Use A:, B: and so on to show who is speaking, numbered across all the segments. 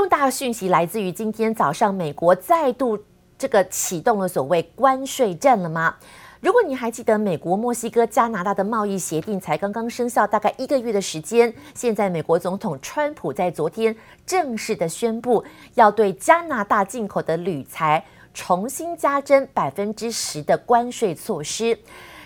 A: 重大讯息来自于今天早上，美国再度这个启动了所谓关税战了吗？如果你还记得，美国、墨西哥、加拿大的贸易协定才刚刚生效，大概一个月的时间。现在，美国总统川普在昨天正式的宣布，要对加拿大进口的铝材重新加征百分之十的关税措施。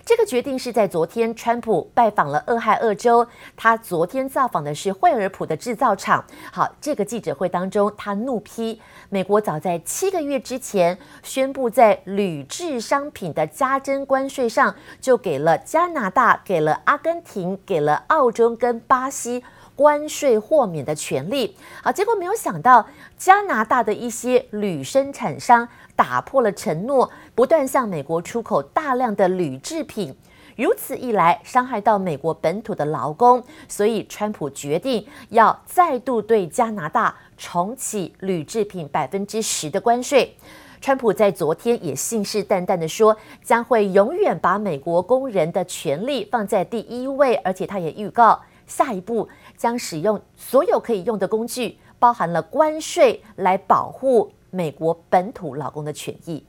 A: 这个决定是在昨天，川普拜访了俄亥俄州。他昨天造访的是惠而浦的制造厂。好，这个记者会当中，他怒批美国早在七个月之前宣布在铝制商品的加征关税上，就给了加拿大、给了阿根廷、给了澳洲跟巴西关税豁免的权利。好，结果没有想到，加拿大的一些铝生产商。打破了承诺，不断向美国出口大量的铝制品，如此一来伤害到美国本土的劳工，所以川普决定要再度对加拿大重启铝制品百分之十的关税。川普在昨天也信誓旦旦地说，将会永远把美国工人的权利放在第一位，而且他也预告下一步将使用所有可以用的工具，包含了关税来保护。美国本土劳工的权益。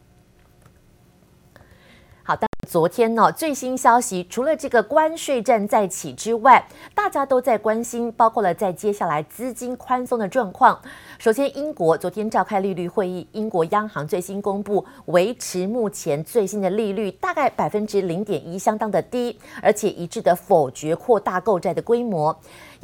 A: 昨天呢，最新消息，除了这个关税战再起之外，大家都在关心，包括了在接下来资金宽松的状况。首先，英国昨天召开利率会议，英国央行最新公布维持目前最新的利率，大概百分之零点一，相当的低，而且一致的否决扩大购债的规模。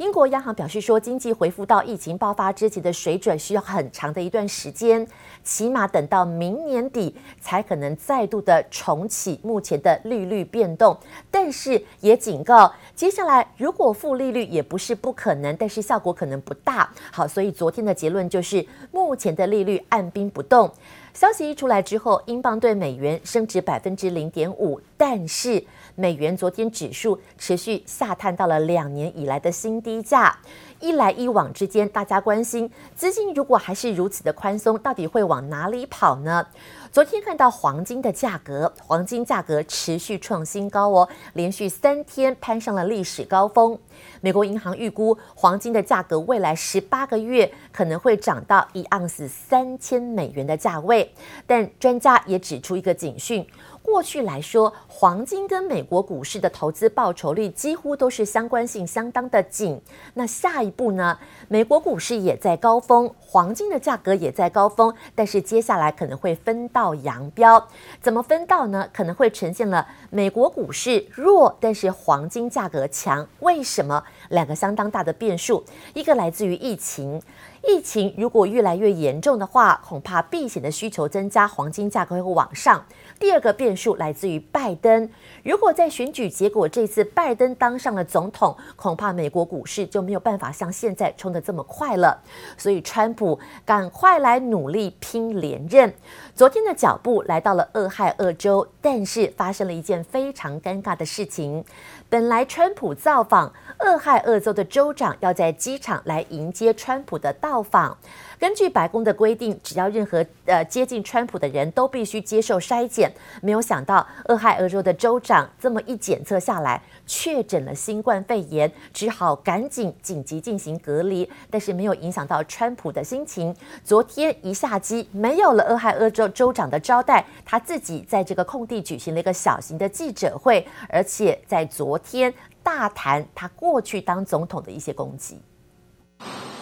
A: 英国央行表示说，经济恢复到疫情爆发之前的水准需要很长的一段时间，起码等到明年底才可能再度的重启目前的利率变动。但是也警告，接下来如果负利率也不是不可能，但是效果可能不大。好，所以昨天的结论就是，目前的利率按兵不动。消息一出来之后，英镑兑美元升值百分之零点五，但是美元昨天指数持续下探到了两年以来的新低价。一来一往之间，大家关心资金如果还是如此的宽松，到底会往哪里跑呢？昨天看到黄金的价格，黄金价格持续创新高哦，连续三天攀上了历史高峰。美国银行预估黄金的价格未来十八个月可能会涨到一盎司三千美元的价位，但专家也指出一个警讯。过去来说，黄金跟美国股市的投资报酬率几乎都是相关性相当的紧。那下一步呢？美国股市也在高峰，黄金的价格也在高峰，但是接下来可能会分道扬镳。怎么分道呢？可能会呈现了美国股市弱，但是黄金价格强。为什么？两个相当大的变数，一个来自于疫情。疫情如果越来越严重的话，恐怕避险的需求增加，黄金价格会往上。第二个变数来自于拜登，如果在选举结果这次拜登当上了总统，恐怕美国股市就没有办法像现在冲得这么快了。所以川普赶快来努力拼连任。昨天的脚步来到了俄亥俄州，但是发生了一件非常尴尬的事情。本来川普造访俄亥俄州的州长要在机场来迎接川普的到访。根据白宫的规定，只要任何呃接近川普的人都必须接受筛检。没有想到，俄亥俄州的州长这么一检测下来，确诊了新冠肺炎，只好赶紧紧急进行隔离。但是没有影响到川普的心情。昨天一下机，没有了俄亥俄州州长的招待，他自己在这个空地举行了一个小型的记者会，而且在昨天大谈他过去当总统的一些攻击。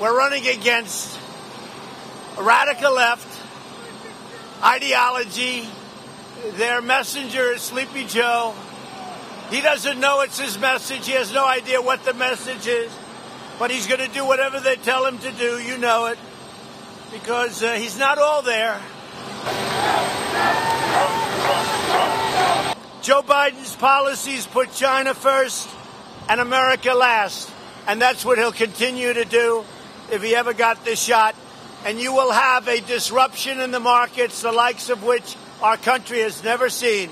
B: We're running against radical left ideology. Their messenger is Sleepy Joe. He doesn't know it's his message. He has no idea what the message is. But he's going to do whatever they tell him to do. You know it. Because uh, he's not all there. Joe Biden's policies put China first and America last. And that's what he'll continue to do if he ever got this shot. And you will have a disruption in the markets, the likes of which our country has never seen.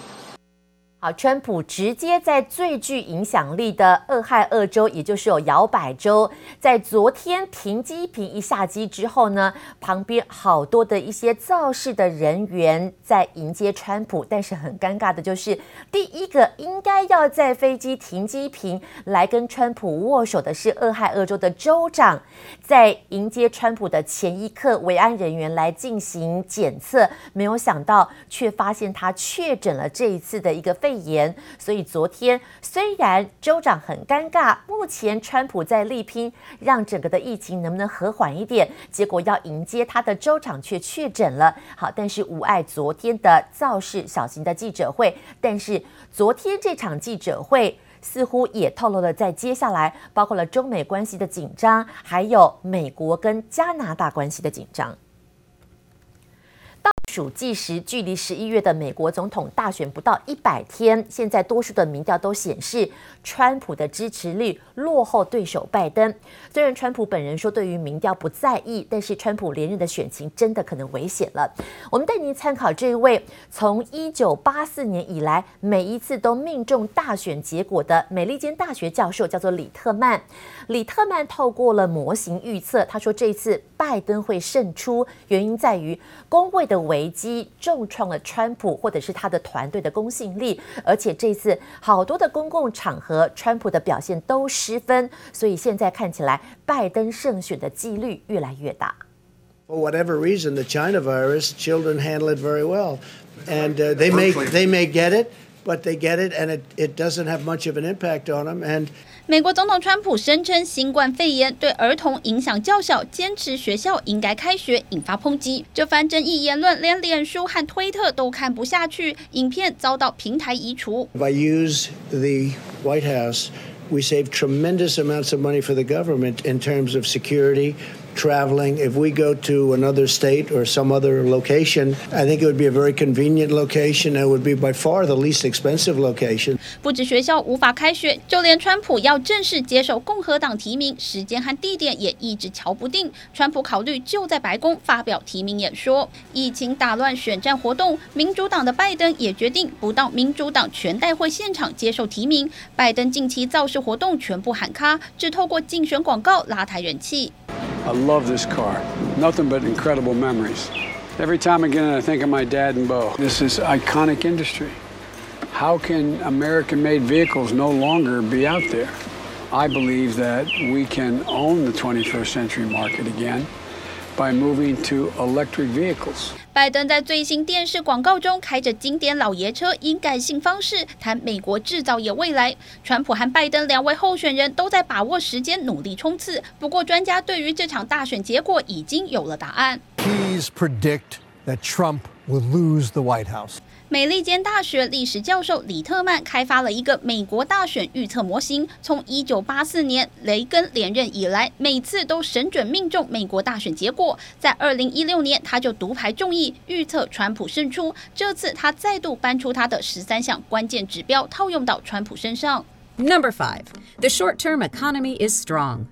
A: 好，川普直接在最具影响力的俄亥俄州，也就是有摇摆州，在昨天停机坪一下机之后呢，旁边好多的一些造势的人员在迎接川普，但是很尴尬的就是，第一个应该要在飞机停机坪来跟川普握手的是俄亥俄州的州长，在迎接川普的前一刻，维安人员来进行检测，没有想到却发现他确诊了这一次的一个肺肺炎，所以昨天虽然州长很尴尬，目前川普在力拼让整个的疫情能不能和缓一点，结果要迎接他的州长却确诊了。好，但是无碍昨天的造势小型的记者会，但是昨天这场记者会似乎也透露了在接下来包括了中美关系的紧张，还有美国跟加拿大关系的紧张。数计时，距离十一月的美国总统大选不到一百天。现在多数的民调都显示，川普的支持率落后对手拜登。虽然川普本人说对于民调不在意，但是川普连任的选情真的可能危险了。我们带您参考这一位从一九八四年以来每一次都命中大选结果的美利坚大学教授，叫做李特曼。李特曼透过了模型预测，他说这次拜登会胜出，原因在于工会的危机重创了川普或者是他的团队的公信力，而且这次好多的公共场合，川普的表现都失分，所以现在看起来拜登胜选的几率越来越大。
C: For whatever reason, the China virus, children handle it very well, and they may they may get it, but they get it, and it it doesn't have much of an impact on them, and
D: 美国总统川普声称新冠肺炎对儿童影响较小，坚持学校应该开学，引发抨击。这番争议言论连脸书和推特都看不下去，影片遭到平台移除。
C: If I use the White House, we save tremendous amounts of money for the government in terms of security. Traveling, if we go to another state or some other location, I think it would be a very convenient location. and would be by far the least expensive location.
D: 不止学校无法开学，就连川普要正式接受共和党提名，时间和地点也一直瞧不定。川普考虑就在白宫发表提名演说。疫情打乱选战活动，民主党的拜登也决定不到民主党全代会现场接受提名。拜登近期造势活动全部喊卡，只透过竞选广告拉抬人气。
E: I love this car. Nothing but incredible memories. Every time I get in, I think of my dad and Bo. This is iconic industry. How can American-made vehicles no longer be out there? I believe that we can own the 21st century market again by moving to electric vehicles.
D: 拜登在最新电视广告中开着经典老爷车，以感性方式谈美国制造业未来。川普和拜登两位候选人都在把握时间，努力冲刺。不过，专家对于这场大选结果已经有了答案。
F: Predict that Trump will lose the White House.
D: 美利坚大学历史教授李特曼开发了一个美国大选预测模型，从一九八四年雷根连任以来，每次都神准命中美国大选结果。在二零一六年，他就独排众议预测川普胜出。这次他再度搬出他的十三项关键指标，套用到川普身上。
G: Number five, the short-term economy is strong.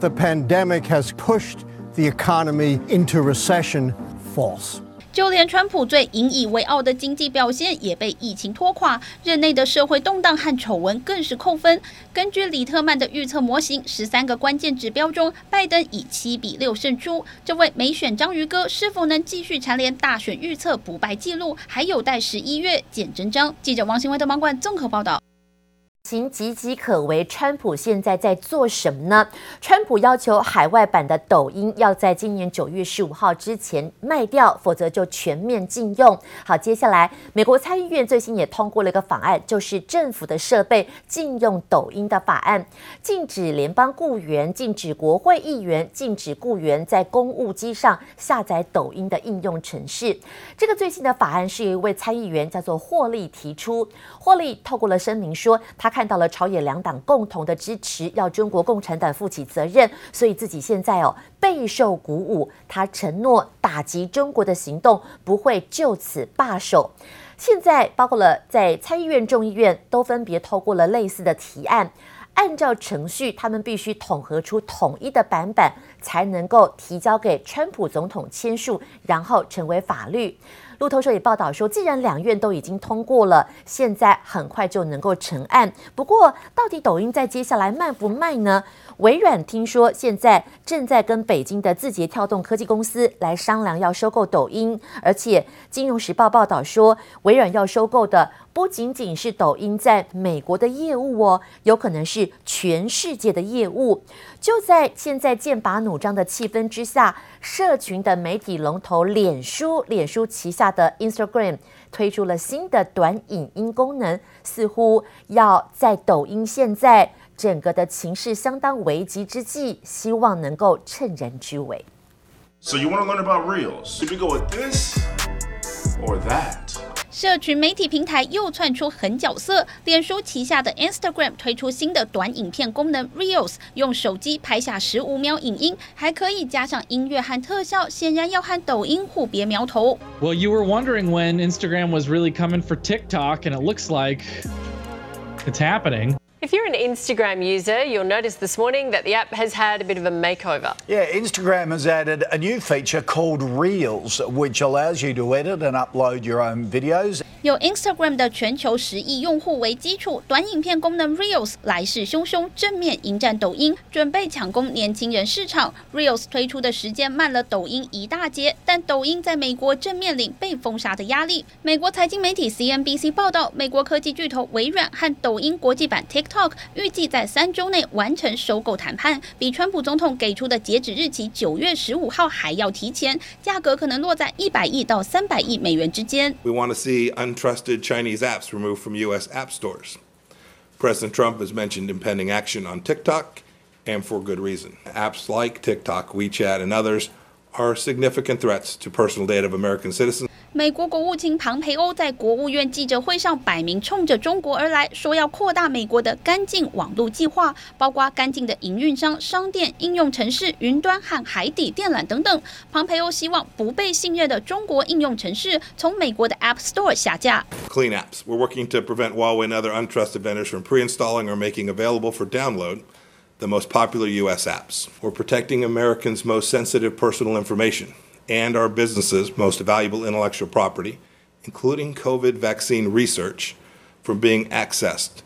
F: The pandemic has pushed the economy into recession. False.
D: 就连川普最引以为傲的经济表现也被疫情拖垮，任内的社会动荡和丑闻更是扣分。根据李特曼的预测模型，十三个关键指标中，拜登以七比六胜出。这位美选章鱼哥是否能继续蝉联大选预测不败纪录，还有待十一月见真章。记者王新威的网管综合报道。
A: 情岌岌可危，川普现在在做什么呢？川普要求海外版的抖音要在今年九月十五号之前卖掉，否则就全面禁用。好，接下来美国参议院最新也通过了一个法案，就是政府的设备禁用抖音的法案，禁止联邦雇员、禁止国会议员、禁止雇员在公务机上下载抖音的应用程式。这个最新的法案是一位参议员叫做霍利提出，霍利透过了声明说，他看。到了朝野两党共同的支持，要中国共产党负起责任，所以自己现在哦备受鼓舞。他承诺打击中国的行动不会就此罢手。现在包括了在参议院、众议院都分别透过了类似的提案，按照程序，他们必须统合出统一的版本，才能够提交给川普总统签署，然后成为法律。路透社也报道说，既然两院都已经通过了，现在很快就能够成案。不过，到底抖音在接下来卖不卖呢？微软听说现在正在跟北京的字节跳动科技公司来商量要收购抖音，而且《金融时报》报道说，微软要收购的不仅仅是抖音在美国的业务哦，有可能是全世界的业务。就在现在剑拔弩张的气氛之下，社群的媒体龙头脸书，脸书旗下的 Instagram 推出了新的短影音功能，似乎要在抖音现在。整个的情势相当危急之际，希望能够趁人之危。
H: So you want to learn about reels? Should we go with this or that?
D: 社群媒体平台又窜出狠角色，脸书旗下的 Instagram 推出新的短影片功能 Reels，用手机拍下十五秒影音，还可以加上音乐和特效，显然要和抖音互别苗头。
I: Well, you were wondering when Instagram was really coming for TikTok, and it looks like it's happening.
J: If you're an Instagram user, you'll notice this morning that the app has had a bit of a makeover.
K: Yeah, Instagram has added a new feature called Reels, which allows you to edit and upload your own videos.
D: 有 Instagram 的全球十亿用户为基础，短影片功能 Reels 来势汹汹，正面迎战抖音，准备抢攻年轻人市场。Reels 推出的时间慢了抖音一大截，但抖音在美国正面临被封杀的压力。美国财经媒体 CNBC 报道，美国科技巨头微软和抖音国际版 TikTok TikTok 预计在三周内完成收购谈判，比川普总统给出的截止日期九月十五号还要提前，价格可能落在一百亿到三百亿美元之间。
H: We want to see untrusted Chinese apps removed from U.S. app stores. President Trump has mentioned impending action on TikTok, and for good reason. Apps like TikTok, WeChat, and others are significant threats to personal data of American citizens.
D: 美国国务卿庞培欧在国务院记者会上摆明冲着中国而来，说要扩大美国的干净网络计划，包括干净的营运商、商店、应用城市、云端和海底电缆等等。庞培欧希望不被信任的中国应用城市从美国的 App Store 下架。
H: Clean apps. We're working to prevent Huawei and other untrusted vendors from pre-installing or making available for download the most popular U.S. apps. We're protecting Americans' most sensitive personal information. And our businesses' most valuable intellectual property, including COVID vaccine research, from being accessed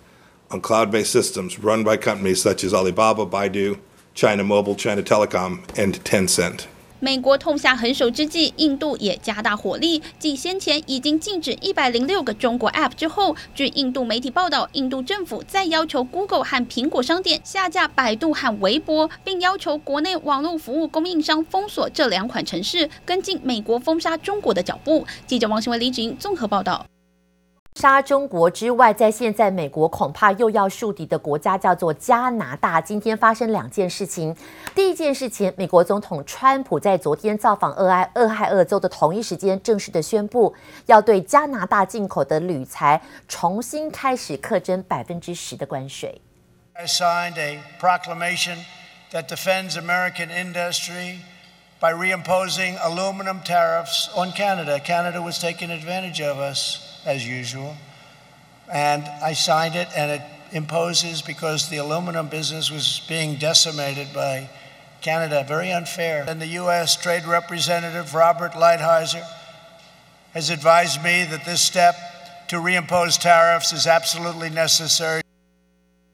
H: on cloud based systems run by companies such as Alibaba, Baidu, China Mobile, China Telecom, and Tencent.
D: 美国痛下狠手之际，印度也加大火力。继先前已经禁止一百零六个中国 App 之后，据印度媒体报道，印度政府再要求 Google 和苹果商店下架百度和微博，并要求国内网络服务供应商封锁这两款城市，跟进美国封杀中国的脚步。记者王新伟、李志英综合报道。
A: 杀中国之外，在现在美国恐怕又要树敌的国家叫做加拿大。今天发生两件事情。第一件事情，美国总统川普在昨天造访俄亥俄亥俄州的同一时间，正式的宣布要对加拿大进口的铝材重新开始课征百分之十的关税。
C: I signed a proclamation that defends American industry by reimposing aluminum tariffs on Canada. Canada was taking advantage of us. As usual. And I signed it, and it imposes because the aluminum business was being decimated by Canada, very unfair. And the U.S. Trade Representative Robert Lighthizer has advised me that this step to reimpose tariffs is absolutely necessary.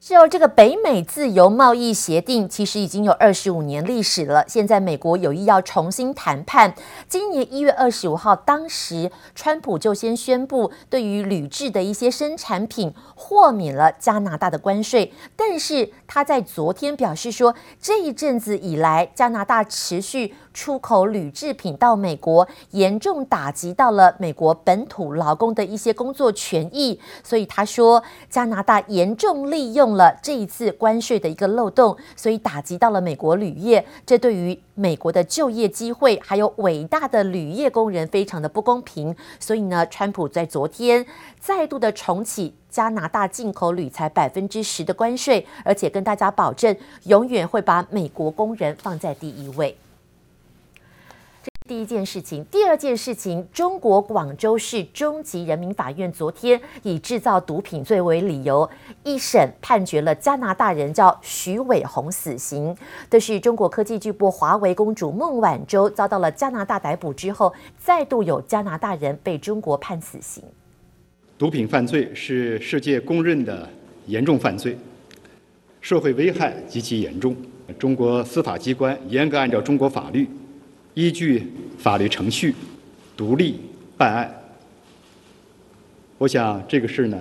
A: 是哦，这个北美自由贸易协定其实已经有二十五年历史了。现在美国有意要重新谈判。今年一月二十五号，当时川普就先宣布，对于铝制的一些生产品豁免了加拿大的关税。但是他在昨天表示说，这一阵子以来，加拿大持续出口铝制品到美国，严重打击到了美国本土劳工的一些工作权益。所以他说，加拿大严重利用。了这一次关税的一个漏洞，所以打击到了美国铝业，这对于美国的就业机会还有伟大的铝业工人非常的不公平。所以呢，川普在昨天再度的重启加拿大进口铝材百分之十的关税，而且跟大家保证永远会把美国工人放在第一位。第一件事情，第二件事情，中国广州市中级人民法院昨天以制造毒品罪为理由，一审判决了加拿大人叫徐伟鸿死刑。这是中国科技巨擘华为公主孟晚舟遭到了加拿大逮捕之后，再度有加拿大人被中国判死刑。
L: 毒品犯罪是世界公认的严重犯罪，社会危害极其严重。中国司法机关严格按照中国法律。依据法律程序独立办案，我想这个事呢，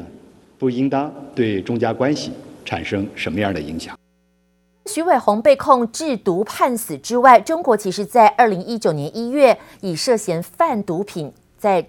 L: 不应当对中加关系产生什么样的影响。
A: 徐伟鸿被控制毒判死之外，中国其实在二零一九年一月以涉嫌贩毒品在。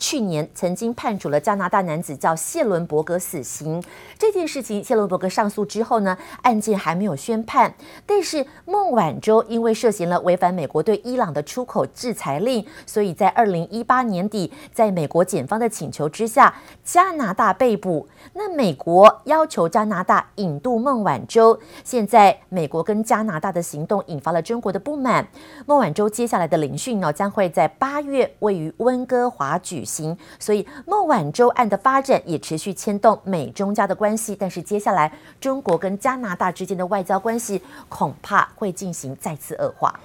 A: 去年曾经判处了加拿大男子叫谢伦伯格死刑。这件事情，谢伦伯格上诉之后呢，案件还没有宣判。但是孟晚舟因为涉嫌了违反美国对伊朗的出口制裁令，所以在二零一八年底，在美国检方的请求之下，加拿大被捕。那美国要求加拿大引渡孟晚舟。现在美国跟加拿大的行动引发了中国的不满。孟晚舟接下来的聆讯呢，将会在八月位于温哥华举。行，所以孟晚舟案的发展也持续牵动美中加的关系，但是接下来中国跟加拿大之间的外交关系恐怕会进行再次恶化。